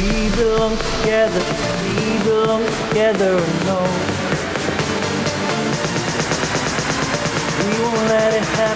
We belong together, we belong together alone. We won't let it happen.